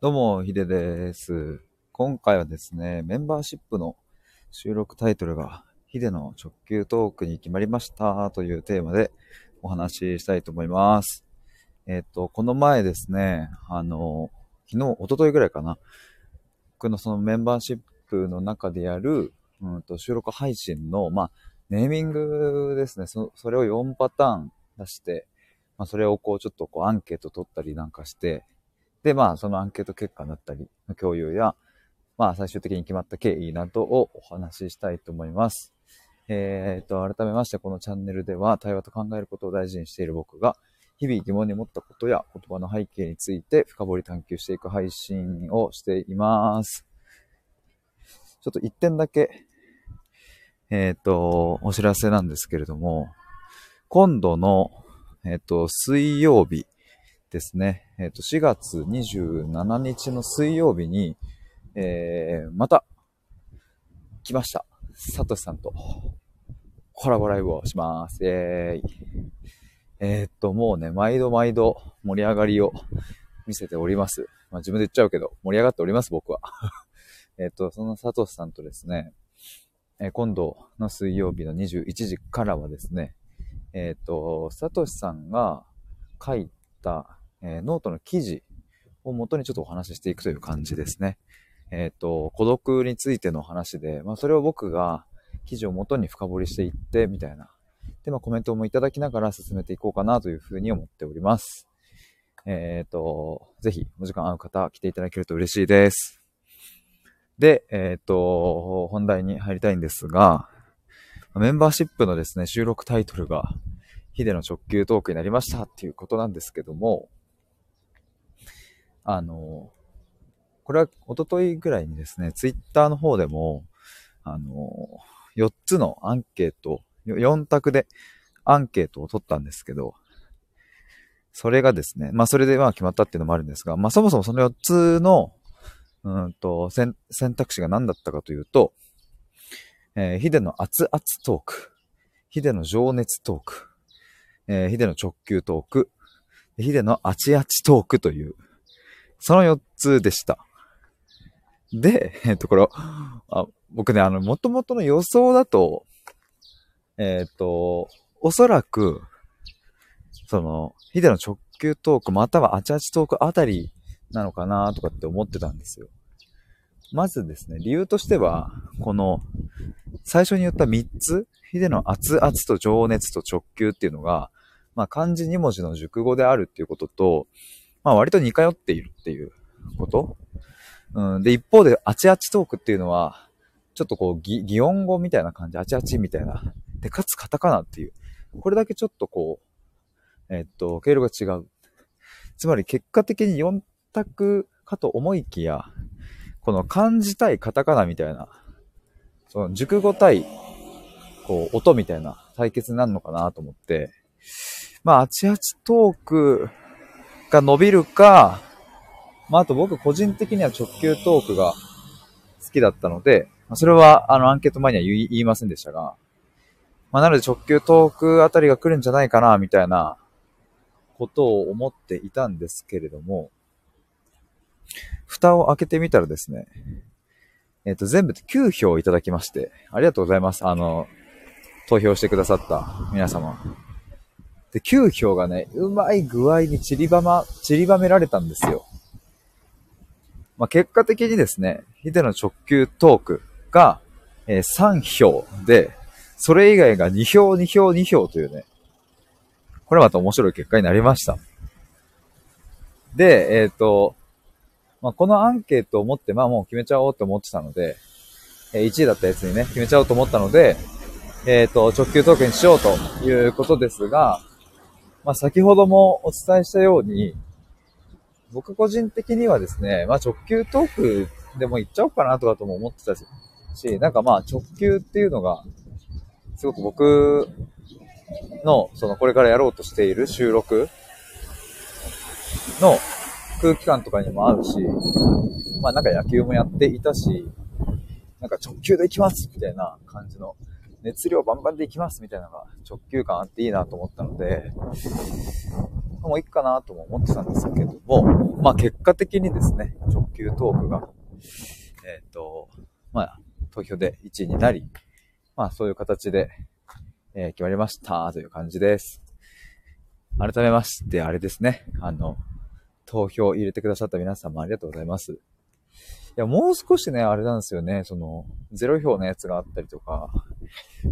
どうも、ヒデです。今回はですね、メンバーシップの収録タイトルが、ヒデの直球トークに決まりましたというテーマでお話ししたいと思います。えっ、と、この前ですね、あの、昨日、一昨日ぐらいかな、僕のそのメンバーシップの中でやる、うんと収録配信の、まあ、ネーミングですね。そそれを4パターン出して、まあ、それをこう、ちょっとこう、アンケート取ったりなんかして、で、まあ、そのアンケート結果だったりの共有や、まあ、最終的に決まった経緯などをお話ししたいと思います。えー、と、改めまして、このチャンネルでは、対話と考えることを大事にしている僕が、日々疑問に持ったことや言葉の背景について深掘り探求していく配信をしています。ちょっと一点だけ、えっ、と、お知らせなんですけれども、今度の、えっ、と、水曜日ですね、えっ、と、4月27日の水曜日に、えー、また、来ました。サトシさんとコラボライブをします。イェーイ。えーっと、もうね、毎度毎度盛り上がりを見せております。まあ自分で言っちゃうけど、盛り上がっております、僕は。えっと、そのサトシさんとですね、え今度の水曜日の21時からはですね、えっと、サトシさんが書いた、えーノートの記事を元にちょっとお話ししていくという感じですね。えっ、と、孤独についての話で、まあ、それを僕が記事を元に深掘りしていって、みたいな。で、まあ、コメントもいただきながら進めていこうかなというふうに思っております。えっ、と、ぜひ、お時間合う方、来ていただけると嬉しいです。で、えっ、と、本題に入りたいんですが、メンバーシップのですね、収録タイトルが、ヒデの直球トークになりましたっていうことなんですけども、あの、これは一昨日ぐらいにですね、ツイッターの方でも、あの、4つのアンケート、4択でアンケートを取ったんですけど、それがですね、まあそれでまあ決まったっていうのもあるんですが、まあそもそもその4つの、うんと、選択肢が何だったかというと、えーヒデの熱々トーク、ヒデの情熱トーク、えーヒデの直球トーク、ヒデのあちあちトークという、その4つでした。で、えっと、これ、あ僕ね、あの、元々の予想だと、えっと、おそらく、その、ヒデの直球トーク、またはあちあちトークあたりなのかなとかって思ってたんですよ。まずですね、理由としては、この、最初に言った3つ、ヒデの熱々と情熱と直球っていうのが、まあ漢字2文字の熟語であるっていうことと、まあ割と似通っているっていうことうん、で、一方で、あちあちトークっていうのは、ちょっとこう、擬擬音語みたいな感じ、あちあちみたいな。で、かつカタカナっていう。これだけちょっとこう、えっと、経路が違う。つまり結果的に4択かと思いきや、この漢字対カタカナみたいな、その熟語対、こう、音みたいな対決になるのかなと思って、まあ、あちあちトークが伸びるか、まあ、あと僕個人的には直球トークが好きだったので、まあそれはあのアンケート前には言い言いませんでしたが、まあ、なので直球トークあたりが来るんじゃないかな、みたいなことを思っていたんですけれども、蓋を開けてみたらですね、えっ、と、全部で9票いただきまして、ありがとうございます。あの、投票してくださった皆様。で、9票がね、うまい具合に散りばま、散りばめられたんですよ。まあ、結果的にですね、ヒデの直球トークが、えー3票で、それ以外が2票、2票、2票というね、これまた面白い結果になりました。で、えっ、と、まあ、このアンケートを持って、まあもう決めちゃおうと思ってたので、えー1位だったやつにね、決めちゃおうと思ったので、えっ、と、直球トークにしようということですが、まあ、先ほどもお伝えしたように、僕個人的にはですね、まあ直球トークでも行っちゃおうかなとかとも思ってたし、なんかまあ直球っていうのが、すごく僕の、そのこれからやろうとしている収録の空気感とかにも合うし、まあなんか野球もやっていたし、なんか直球で行きますみたいな感じの、熱量バンバンで行きますみたいなのが直球感あっていいなと思ったので、もういいかなとも思ってたんですけども、まあ結果的にですね、直球トークが、えっ、ー、と、まあ、投票で1位になり、まあそういう形で、えー、決まりましたという感じです。改めまして、あれですね。あの、投票入れてくださった皆さんもありがとうございます。いや、もう少しね、あれなんですよね。その、ゼロ票のやつがあったりとか、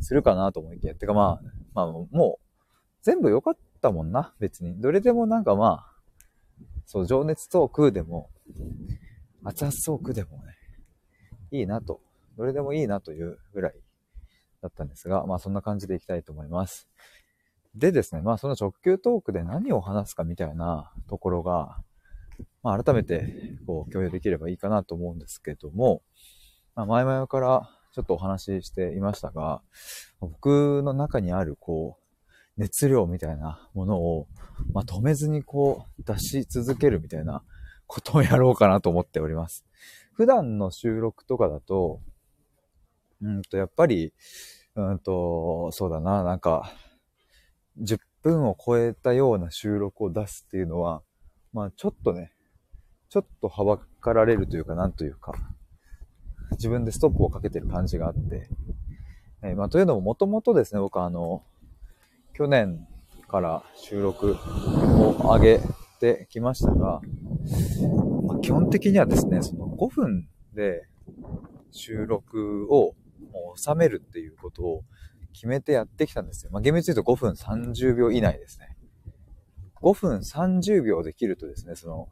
するかなと思いきや。てかまあ、まあもう、全部良かったもんな、別に。どれでもなんかまあ、そう、情熱トークでも、熱々トークでもね、いいなと、どれでもいいなというぐらいだったんですが、まあそんな感じでいきたいと思います。でですね、まあその直球トークで何を話すかみたいなところが、まあ改めてこう共有できればいいかなと思うんですけども、まあ前々からちょっとお話ししていましたが、僕の中にあるこう、熱量みたいなものを、まあ、止めずにこう出し続けるみたいなことをやろうかなと思っております。普段の収録とかだと、うんと、やっぱり、うんと、そうだな、なんか、10分を超えたような収録を出すっていうのは、まあちょっとね、ちょっとはばかられるというか、なんというか、自分でストップをかけてる感じがあって、えー、まあというのももともとですね、僕はあの、去年から収録を上げてきましたが、まあ、基本的にはですね、その5分で収録を収めるっていうことを決めてやってきたんですよ。まあ、厳密に言うと5分30秒以内ですね。5分30秒できるとですね、その、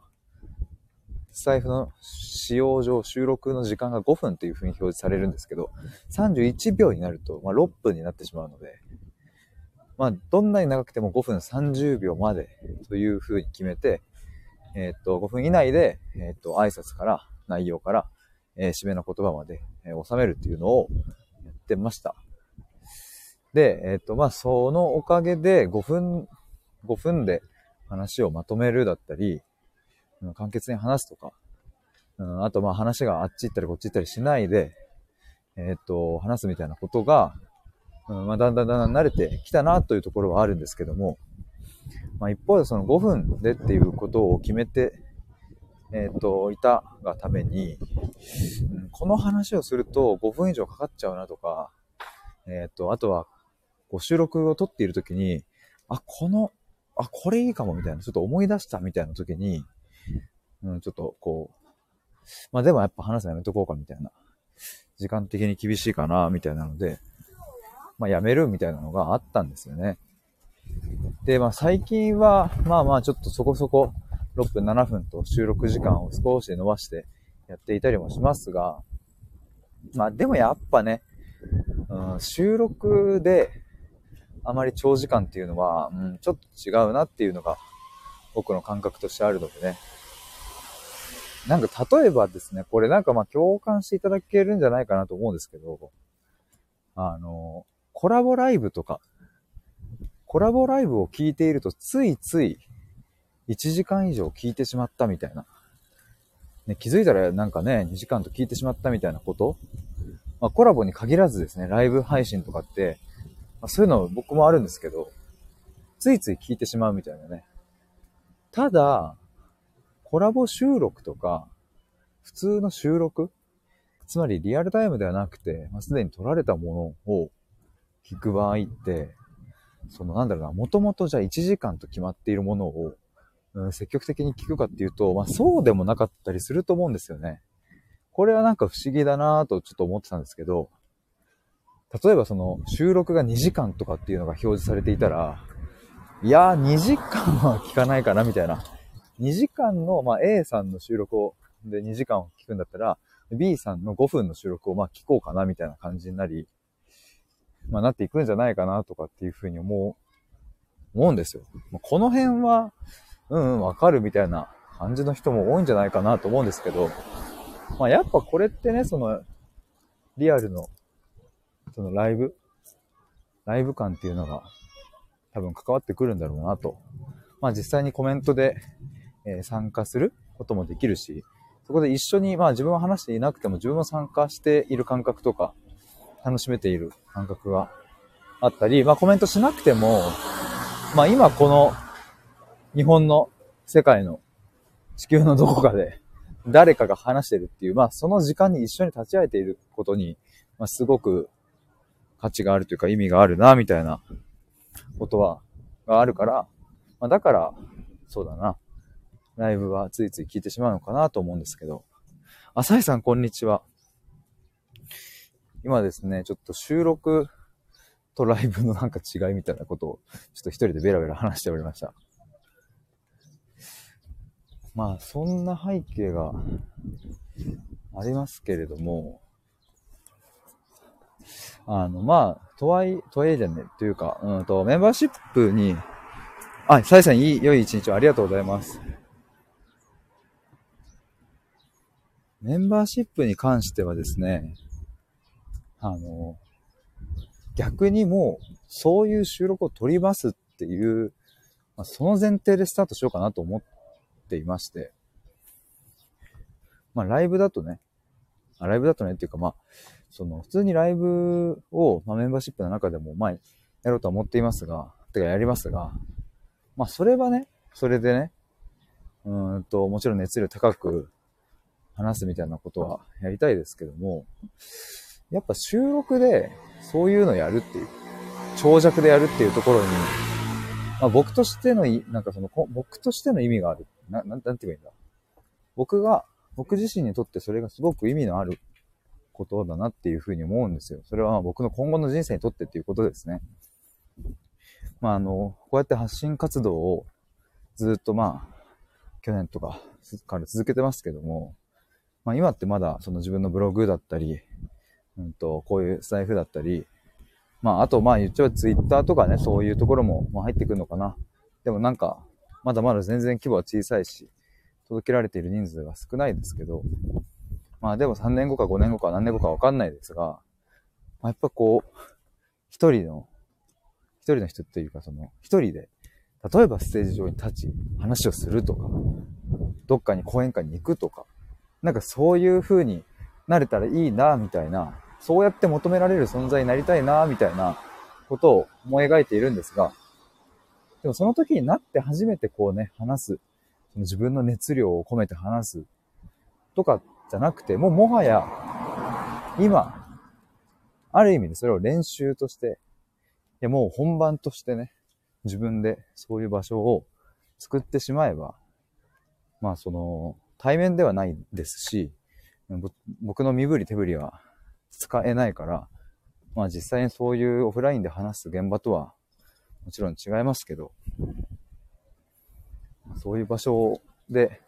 スタイフの使用上収録の時間が5分っていう風に表示されるんですけど、31秒になると、まあ、6分になってしまうので、まあ、どんなに長くても5分30秒までというふうに決めて、えっ、と、5分以内で、えっ、と、挨拶から、内容から、えー、締めの言葉まで、えー、収めるっていうのをやってました。で、えっ、と、まあ、そのおかげで5分、5分で話をまとめるだったり、簡潔に話すとか、うん、あとまあ話があっち行ったりこっち行ったりしないで、えっ、と、話すみたいなことが、うんまあ、だんだんだんだん慣れてきたなというところはあるんですけども、まあ、一方でその5分でっていうことを決めて、えっ、と、いたがために、うん、この話をすると5分以上かかっちゃうなとか、えっ、と、あとは、こう収録を撮っている時に、あ、この、あ、これいいかもみたいな、ちょっと思い出したみたいな時に、うん、ちょっとこう、まあでもやっぱ話すのやめとこうかみたいな、時間的に厳しいかな、みたいなので、まあ、辞めるみたいなのがあったんですよね。で、まあ、最近は、まあまあ、ちょっとそこそこ6分、7分と収録時間を少し伸ばしてやっていたりもしますが、まあ、でもやっぱね、うん、収録であまり長時間っていうのは、うん、ちょっと違うなっていうのが僕の感覚としてあるのでね。なんか例えばですね、これなんかまあ共感していただけるんじゃないかなと思うんですけど、あの、コラボライブとか、コラボライブを聞いているとついつい1時間以上聞いてしまったみたいな。ね、気づいたらなんかね、2時間と聞いてしまったみたいなことまあ、コラボに限らずですね、ライブ配信とかって、まあ、そういうの僕もあるんですけど、ついつい聞いてしまうみたいなね。ただ、コラボ収録とか、普通の収録つまりリアルタイムではなくて、まあ、すでに撮られたものを聞く場合って、そのなんだろうな、もともとじゃあ1時間と決まっているものを、うん、積極的に聞くかっていうと、まあそうでもなかったりすると思うんですよね。これはなんか不思議だなぁとちょっと思ってたんですけど、例えばその収録が2時間とかっていうのが表示されていたら、いやー2時間は聞かないかなみたいな。2時間の、まあ、A さんの収録を、で2時間を聞くんだったら、B さんの5分の収録をまあ聞こうかなみたいな感じになり、まあ、なっていくんじゃないかなとかっていうふうに思う、思うんですよ。この辺は、うんうん、わかるみたいな感じの人も多いんじゃないかなと思うんですけど、まあ、やっぱこれってね、その、リアルの、そのライブ、ライブ感っていうのが多分関わってくるんだろうなと。まあ実際にコメントで、え、参加することもできるし、そこで一緒に、まあ自分は話していなくても自分も参加している感覚とか、楽しめている感覚があったり、まあコメントしなくても、まあ今この日本の世界の地球のどこかで誰かが話してるっていう、まあその時間に一緒に立ち会えていることに、まあすごく価値があるというか意味があるな、みたいなことは、があるから、まあだから、そうだな。ライブはついつい聞いてしまうのかなと思うんですけど。浅井さん、こんにちは。今ですね、ちょっと収録とライブのなんか違いみたいなことを、ちょっと一人でベラベラ話しておりました。まあ、そんな背景がありますけれども、あの、まあ、とはい、とはいえじゃね、というか、うんと、メンバーシップに、あ、サイさん、いい、良い一日をありがとうございます。メンバーシップに関してはですね、あの、逆にもう、そういう収録を撮りますっていう、まあ、その前提でスタートしようかなと思っていまして、まあ、ライブだとね、あライブだとねっていうか、まあ、その、普通にライブを、まあ、メンバーシップの中でも、まあ、やろうとは思っていますが、てかやりますが、まあ、それはね、それでね、うんと、もちろん熱量高く話すみたいなことはやりたいですけども、やっぱ収録でそういうのやるっていう、長尺でやるっていうところに、まあ、僕としてのなんかその、僕としての意味がある。な、なん、て言えばいいんだ。僕が、僕自身にとってそれがすごく意味のあることだなっていうふうに思うんですよ。それは僕の今後の人生にとってっていうことですね。まあ、あの、こうやって発信活動をずっとまあ、去年とかから続けてますけども、まあ今ってまだその自分のブログだったり、うんと、こういうスタイフだったり、まあ、あと、まあ言っちゃうツイッターとかね、そういうところも、入ってくるのかな。でもなんか、まだまだ全然規模は小さいし、届けられている人数が少ないですけど、まあでも3年後か5年後か何年後かわかんないですが、まあ、やっぱこう、一人の、一人の人っていうかその、一人で、例えばステージ上に立ち、話をするとか、どっかに講演会に行くとか、なんかそういう風になれたらいいな、みたいな、そうやって求められる存在になりたいな、みたいなことを思い描いているんですが、でもその時になって初めてこうね、話す。その自分の熱量を込めて話す。とかじゃなくて、もうもはや、今、ある意味でそれを練習として、いやもう本番としてね、自分でそういう場所を作ってしまえば、まあその、対面ではないですし、僕の身振り手振りは使えないから、まあ実際にそういうオフラインで話す現場とはもちろん違いますけど、そういう場所で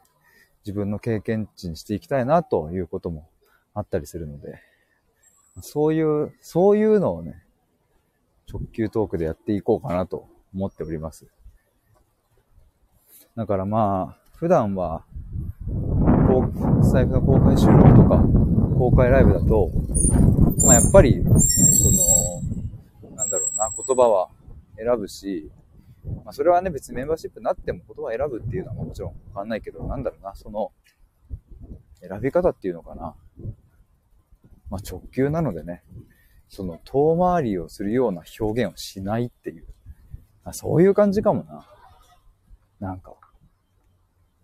自分の経験値にしていきたいなということもあったりするので、そういう、そういうのをね、直球トークでやっていこうかなと思っております。だからまあ、普段は、こう、スタイフの公開収録とか、公開ライブだと、まあやっぱり、その、なんだろうな、言葉は選ぶし、まあそれはね、別にメンバーシップになっても言葉選ぶっていうのはもちろんわかんないけど、なんだろうな、その、選び方っていうのかな。まあ直球なのでね、その遠回りをするような表現をしないっていう。あそういう感じかもな。なんか、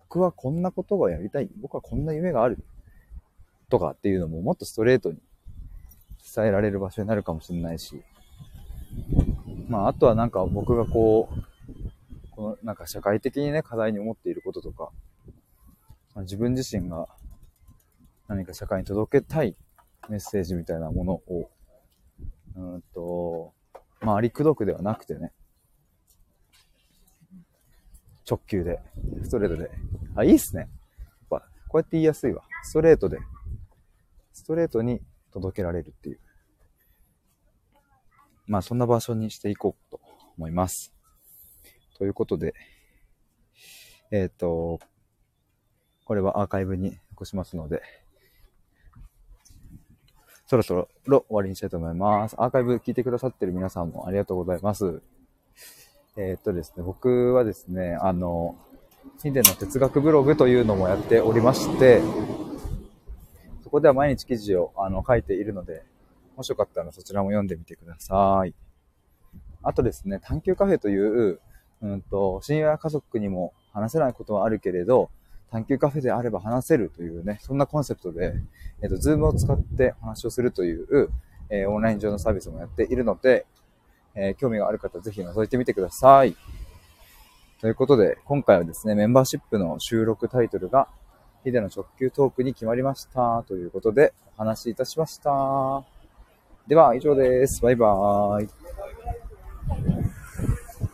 僕はこんなことがやりたい。僕はこんな夢がある。とかっていうのももっとストレートに伝えられる場所になるかもしれないし、まあ、あとはなんか僕がこう、このなんか社会的にね、課題に思っていることとか、まあ、自分自身が何か社会に届けたいメッセージみたいなものを、うんと、まあ、ありくどくではなくてね、直球で、ストレートで。あ、いいっすね。やっぱ、こうやって言いやすいわ。ストレートでストレートに届けられるっていう。まあそんな場所にしていこうと思います。ということで、えっ、ー、と、これはアーカイブに残しますので、そろそろ終わりにしたいと思います。アーカイブ聞いてくださってる皆さんもありがとうございます。えー、っとですね、僕はですね、あの、ヒデの哲学ブログというのもやっておりまして、そこでは毎日記事をあの書いているので、もしよかったらそちらも読んでみてください。あとですね、探求カフェという、うんと、親友や家族にも話せないことはあるけれど、探求カフェであれば話せるというね、そんなコンセプトで、えっ、と、ズームを使って話をするという、えー、オンライン上のサービスもやっているので、えー、興味がある方ぜひ覗いてみてください。ということで、今回はですね、メンバーシップの収録タイトルが、ヒデの直球トークに決まりました。ということで、お話しいたしました。では、以上です。バイバーイ。